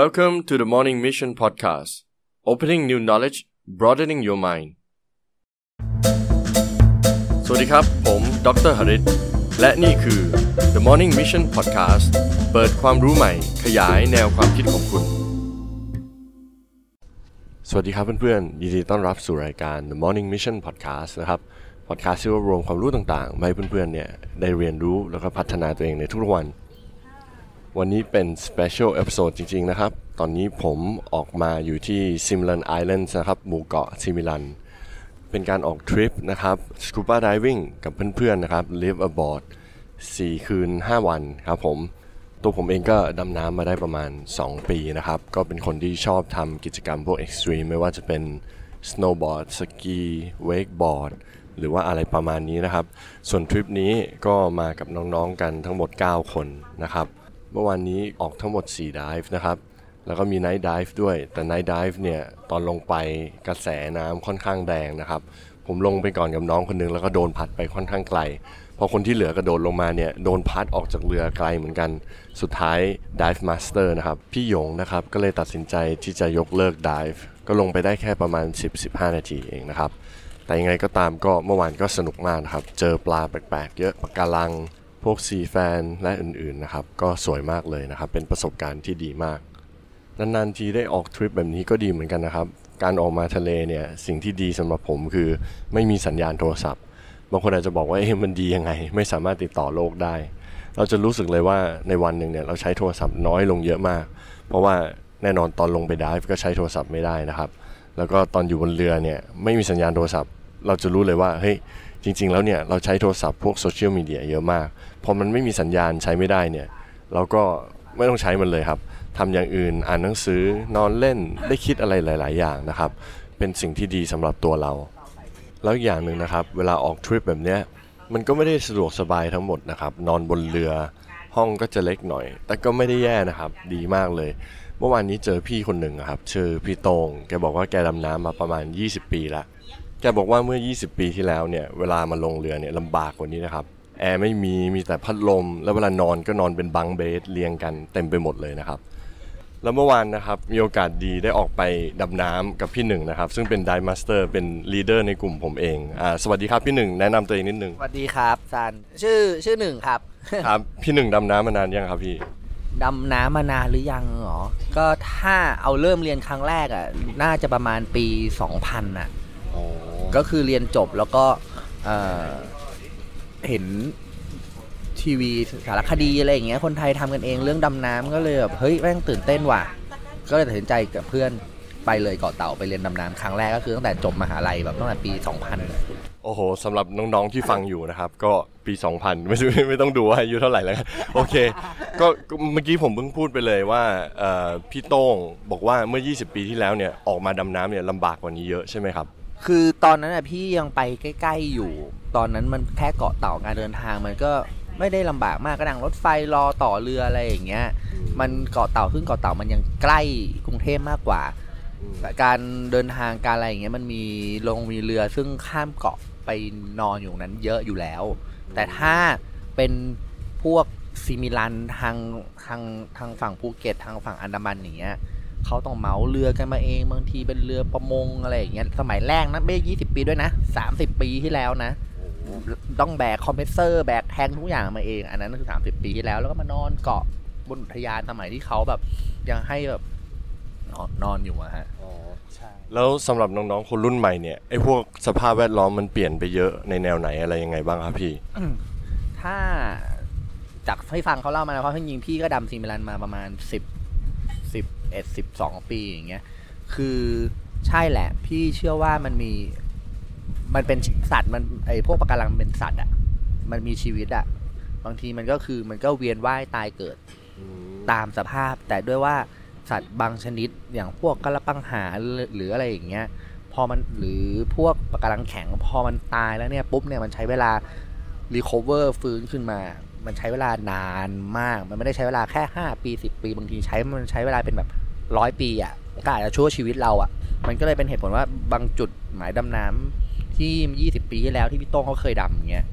Welcome to the Morning Mission Podcast, opening new knowledge, broadening your mind. สวัสดีครับ ผมดรหริตและนี่คือ The Morning Mission Podcast เปิดความรู้ใหม่ ขยายแนวความคิดของคุณ สวัสดีครับเพื่อนๆ ยินดีต้อนรับสู่รายการ The Morning Mission Podcast นะครับ podcast ที่รวบรวมความรู้ต่างๆมาให้เพื่อนๆเนี่ยได้เรียนรู้แล้วก็พัฒนาตัวเองในทุกวัน วันนี้เป็น Special Episode จริง ๆ นะครับ ตอนนี้ผมออกมาอยู่ที่ Simlan Islands นะครับ หมู่เกาะซิมิลัน เป็นการออกทริปนะครับ Scuba Diving กับเพื่อนๆนะครับ Live aboard 4 คืน 5 วันครับผม ตัวผมเองก็ดำน้ำมาได้ประมาณ 2 ปีนะครับ ก็เป็นคนที่ชอบทำกิจกรรมพวก Extreme ไม่ว่าจะเป็น Snowboard สกี Wakeboard หรือว่าอะไรประมาณนี้นะครับ ส่วนทริปนี้ก็มากับน้องๆกันทั้งหมด 9 คนนะครับ เมื่อวานนี้ออกทั้งหมด 4 dive นะครับ แล้วก็มี night dive ด้วย แต่ night dive เนี่ย ตอนลงไปกระแสน้ำค่อนข้างแรงนะครับ ผมลงไปก่อนกับน้องคนหนึง แล้วก็โดนพัดไปค่อนข้างไกล พอคนที่เหลือกระโดดลงมาเนี่ย โดนพัดออกจากเรือไกลเหมือนกัน สุดท้าย dive master นะครับ พี่หยงนะครับ ก็เลยตัดสินใจที่จะยกเลิก dive ก็ลงไปได้แค่ประมาณ 10-15 นาทีเองนะครับแต่ยังไงก็ตามก็เมื่อวานก็สนุกมากนะครับ เจอปลาแปลกๆ เยอะปะการัง พวกซีแฟนและอื่นๆนะครับ ก็สวยมากเลยนะครับ เป็นประสบการณ์ที่ดีมาก นานๆทีได้ออกทริปแบบนี้ก็ดีเหมือนกันนะครับ การออกมาทะเลเนี่ยสิ่งที่ดีสำหรับผมคือไม่มีสัญญาณโทรศัพท์ บางคนอาจจะบอกว่าเอ๊ะมันดียังไง ไม่สามารถติดต่อโลกได้ เราจะรู้สึกเลยว่าในวันหนึ่งเนี่ยเราใช้โทรศัพท์น้อยลงเยอะมาก เพราะว่าแน่นอนตอนลงไปดิฟก็ใช้โทรศัพท์ไม่ได้นะครับ แล้วก็ตอนอยู่บนเรือเนี่ยไม่มีสัญญาณโทรศัพท์ เราจะรู้เลยว่าเฮ้ยจริง ๆ แล้วเนี่ยเราใช้โทรศัพท์พวกโซเชียลมีเดียเยอะมาก พอมันไม่มีสัญญาณใช้ไม่ได้เนี่ยเราก็ไม่ต้องใช้มันเลยครับทำอย่างอื่นอ่านหนังสือนอนเล่นได้คิดอะไรหลาย ๆ อย่างนะครับ เป็นสิ่งที่ดีสำหรับตัวเรา แล้วอีกอย่างหนึ่งนะครับ เวลาออกทริปแบบเนี้ยมันก็ไม่ได้สะดวกสบายทั้งหมดนะครับ นอนบนเรือห้องก็จะเล็กหน่อย แต่ก็ไม่ได้แย่นะครับ ดีมากเลย เมื่อวานนี้เจอพี่คนหนึ่งครับชื่อพี่โตงแกบอกว่าแกดำน้ำมาประมาณ 20 ปีละ แกบอกว่าเมื่อ 20 ปีที่แล้วเนี่ยเวลามาลงเรือเนี่ยลำบากกว่านี้นะครับแอร์ไม่มีมีแต่พัดลม แล้วเวลานอนก็นอนเป็น bunk bed เรียงกันเต็มไปหมดเลยนะครับ แล้วเมื่อวานนะครับมีโอกาสดีได้ออกไปดำน้ำกับพี่หนึ่งนะครับ ซึ่งเป็น divemaster เป็น leader ในกลุ่มผมเองอ่าสวัสดีครับพี่หนึ่งแนะนำตัวเองนิดนึงสวัสดีครับซันชื่อชื่อหนึ่งครับ ครับพี่หนึ่งดำน้ำมานานยังครับพี่ดำน้ำมานานหรือยังเหรอก็ถ้าเอาเริ่มเรียนครั้งแรกอะน่าจะประมาณปี 2000อะ ก็คือเรียนจบแล้วก็เห็นทีวีสารคดีอะไรอย่างเงี้ยคนไทยทำกันเองเรื่องดำน้ำก็เลยแบบเฮ้ยแม่งตื่นเต้นว่ะ ก็เลยตัดสินใจกับเพื่อนไปเลยเกาะเต่าไปเรียนดำน้ำครั้งแรกก็คือตั้งแต่จบมหาลัยแบบตั้งแต่ปี 2000 โอ้โหสำหรับน้องๆที่ฟังอยู่นะครับ ก็ปี 2000 ไม่ไม่ไม่ต้องดูว่าอายุเท่าไหร่แล้วโอเค ก็เมื่อกี้ผมเพิ่งพูดไปเลยว่าพี่โต้งบอกว่าเมื่อ 20 ปีที่แล้วเนี่ยออกมาดำน้ำเนี่ยลำบากกว่านี้เยอะใช่ไหมครับ คือตอนนั้นอะพี่ยังไปใกล้ ๆอยู่ ตอนนั้นมันแค่เกาะเต่าการเดินทางมันก็ไม่ได้ลำบากมากก็นั่งรถไฟรอต่อเรืออะไรอย่างเงี้ย มันเกาะเต่าซึ่งเกาะเต่ามันยังใกล้กรุงเทพมากกว่า การเดินทางการอะไรอย่างเงี้ยมันมีลงมีเรือซึ่งข้ามเกาะไปนอนอยู่นั้นเยอะอยู่แล้ว แต่ถ้าเป็นพวกซิมิลันทางทางทางฝั่งภูเก็ตทางฝั่งอันดามันอย่างเงี้ย เขาต้องเหมาเรือกันมาเองบางทีเป็นเรือประมงอะไรอย่างเงี้ยสมัยแรกนะไม่ยี่สิบปีด้วยนะสามสิบปีที่แล้วนะต้องแบกคอมเพรสเซอร์แบกแทงทุกอย่างมาเอง อันนั้นคือสามสิบปีที่แล้วแล้วก็มานอนเกาะบนอุทยานสมัยที่เขาแบบ ยังให้แบบนอนนอนอยู่อะฮะใช่แล้วสำหรับน้องๆคนรุ่นใหม่เนี่ยไอ้พวกสภาพแวดล้อมมันเปลี่ยนไปเยอะในแนวไหนอะไรยังไงบ้างครับพี่ถ้าจากให้ฟังเขาเล่ามานะเพราะจริงๆพี่ก็ดำซีมิลันมาประมาณสิบ สิบเอ็ดสิบสองปีอย่างเงี้ยคือใช่แหละ พี่เชื่อว่ามันมีมันเป็นสัตว์มันไอพวกปะการังมันเป็นสัตว์อะมันมีชีวิตอะบางทีมันก็คือมันก็เวียนว่ายตายเกิดตามสภาพ แต่ด้วยว่าสัตว์บางชนิดอย่างพวกกระปังหาหรือหรืออะไรอย่างเงี้ยพอมันหรือพวกปะการังแข็ง พอมันตายแล้วเนี่ยปุ๊บเนี่ยมันใช้เวลารีคอเวอร์ฟื้นขึ้นมา มันใช้เวลานานมาก มันไม่ได้ใช้เวลาแค่ 5 ปี 10 ปี บางทีใช้มันใช้เวลาเป็นแบบ ร้อยปีอะ่ะก็อาจจะชั่วชีวิตเราอะ่ะ มันก็เลยเป็นเหตุผลว่าบางจุดหมายดำน้ำที่20ปีที่แล้วที่พี่โต้งเขาเคยดำอย่างเงี้ย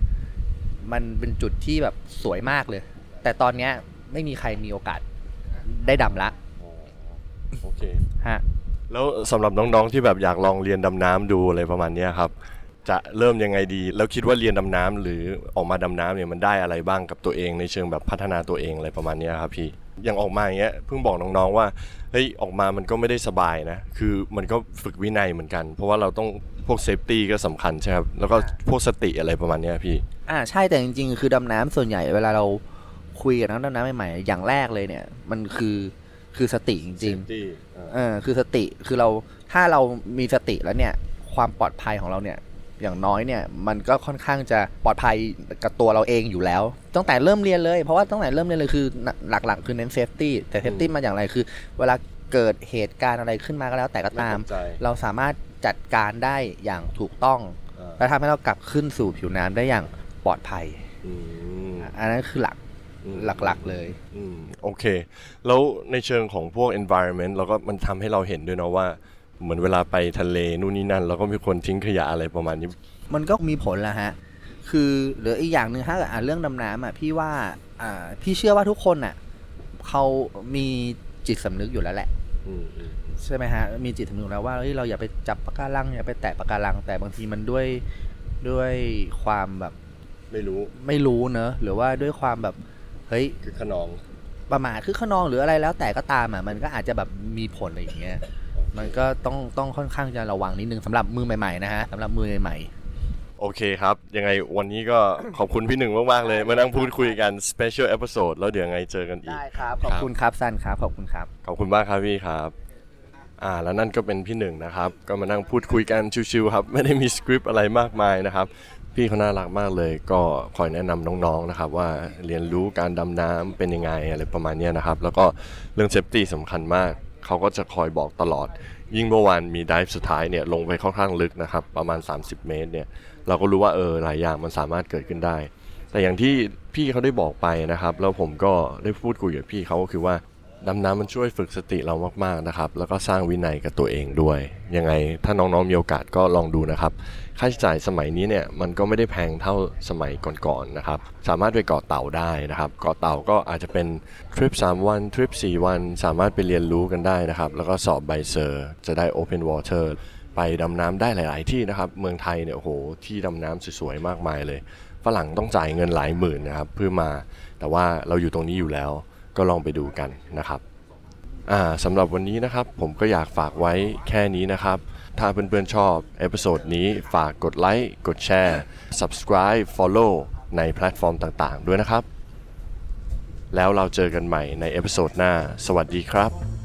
มันเป็นจุดที่แบบสวยมากเลย แต่ตอนเนี้ยไม่มีใครมีโอกาสได้ดำละโอเคฮะแล้วสำหรับน้องๆที่แบบอยากลองเรียนดำน้ำดูอะไรประมาณเนี้ยครับ จะเริ่มยังไงดี แล้วคิดว่าเรียนดำน้ำหรือออกมาดำน้ำเนี่ยมันได้อะไรบ้างกับตัวเองในเชิงแบบพัฒนาตัวเองอะไรประมาณเนี้ยครับพี่ อย่างออกมาอย่างเงี้ยเพิ่งบอกน้องๆว่าเฮ้ยออกมามันก็ไม่ได้สบายนะ คือมันก็ฝึกวินัยเหมือนกัน เพราะว่าเราต้องพวกเซฟตี้ก็สำคัญใช่ครับแล้วก็พวกสติอะไรประมาณเนี้ยพี่ อ่าใช่แต่จริงๆ คือดำน้ำส่วนใหญ่เวลาเราคุยกับนักดำน้ำใหม่ๆอย่างแรกเลยเนี่ย มันคือคือสติจริง Safety ๆเออคือสติคือเราถ้าเรามีสติแล้วเนี่ย ความปลอดภัยของเราเนี่ย อย่างน้อยเนี่ยมันก็ค่อนข้างจะปลอดภัยกับตัวเราเองอยู่แล้ว ตั้งแต่เริ่มเรียนเลย เพราะว่าตั้งแต่เริ่มเรียนเลยคือหลักๆ คือเน้น safety แต่ safety มาอย่างไรคือ เวลาเกิดเหตุการณ์อะไรขึ้นมาก็แล้วแต่ก็ตามไม่ตกใจเราสามารถจัดการได้อย่างถูกต้องอ่าและทำให้เรากลับขึ้นสู่ผิวน้ำได้อย่างปลอดภัยอืมอันนั้นคือหลักอืมหลักๆเลยอืมโอเค แล้วในเชิงของพวก environment เราก็มันทำให้เราเห็นด้วยเนาะว่า เหมือนเวลาไปทะเลนู่นนี่นั่น แล้วก็มีคนทิ้งขยะอะไรประมาณนี้ มันก็มีผลแหละฮะ คือหรืออีกอย่างหนึ่งถ้าเกิดอ่านเรื่องดำน้ำอะพี่ว่าอ่าพี่เชื่อว่าทุกคนอะเขามีจิตสำนึกอยู่แล้วแหละอืมอืมใช่ไหมฮะ มีจิตสำนึกอยู่แล้วว่าเฮ้ยเราอย่าไปจับปะการังอย่าไปแตะปะการัง แต่บางทีมันด้วยด้วยความแบบไม่รู้ไม่รู้เนอะหรือว่าด้วยความแบบเฮ้ยคือขนองประมาทคือขนองหรืออะไรแล้วแต่ก็ตามอะมันก็อาจจะแบบมีผลอะไรอย่างเงี้ย มันก็ต้องต้องค่อนข้างจะระวังนิดนึงสำหรับมือใหม่ๆนะฮะสำหรับมือใหม่โอเคครับ ยังไงวันนี้ก็ขอบคุณพี่หนึ่งมาก ๆ เลย มานั่งพูดคุยกัน special episode แล้วเดี๋ยวไงเจอกันๆอีก ได้ครับ ขอบคุณครับซันครับ ขอบคุณครับ ขอบคุณมากครับพี่ครับอ่าแล้วนั่นก็เป็นพี่หนึ่งนะครับ ก็มานั่งพูดคุยกันชิวๆครับ ไม่ได้มีสคริปต์อะไรมากมายนะครับ พี่เขาน่ารักมากเลย ก็คอยแนะนำน้องๆนะครับ ว่าเรียนรู้การดำน้ำเป็นยังไงอะไรประมาณเนี้ยนะครับ แล้วก็เรื่อง safety สำคัญมาก เขาก็จะคอยบอกตลอด ยิ่งเมื่อวานมีดิฟสุดท้ายเนี่ยลงไปค่อนข้างลึกนะครับ ประมาณ 30 เมตรเนี่ยเราก็รู้ว่าเออหลายอย่างมันสามารถเกิดขึ้นได้ แต่อย่างที่พี่เขาได้บอกไปนะครับ แล้วผมก็ได้พูดคุยกับพี่เขาก็คือว่าดำน้ำมันช่วยฝึกสติเรามากๆนะครับ แล้วก็สร้างวินัยกับตัวเองด้วย ยังไงถ้าน้องๆมีโอกาสก็ลองดูนะครับ ค่าใช้จ่ายสมัยนี้เนี่ยมันก็ไม่ได้แพงเท่าสมัยก่อนๆนะครับ สามารถไปเกาะเต่าได้นะครับเกาะเต่าก็อาจจะเป็นทริป3วันทริป4วัน สามารถไปเรียนรู้กันได้นะครับ แล้วก็สอบใบ cert จะได้ Open Water ไปดำน้ำได้หลาย ๆ ที่นะครับ เมืองไทยเนี่ยโหที่ดำน้ำสวยๆมากมายเลยฝรั่งต้องจ่ายเงินหลายหมื่นนะครับเพื่อมา แต่ว่าเราอยู่ตรงนี้อยู่แล้วก็ลองไปดูกันนะครับสำหรับวันนี้นะครับผมก็อยากฝากไว้แค่นี้นะครับ ถ้าเพื่อนๆชอบ episode นี้ฝากกดไลค์กดแชร์ subscribe follow ในแพลตฟอร์มต่างๆ ด้วยนะครับ แล้วเราเจอกันใหม่ใน episode หน้า สวัสดีครับ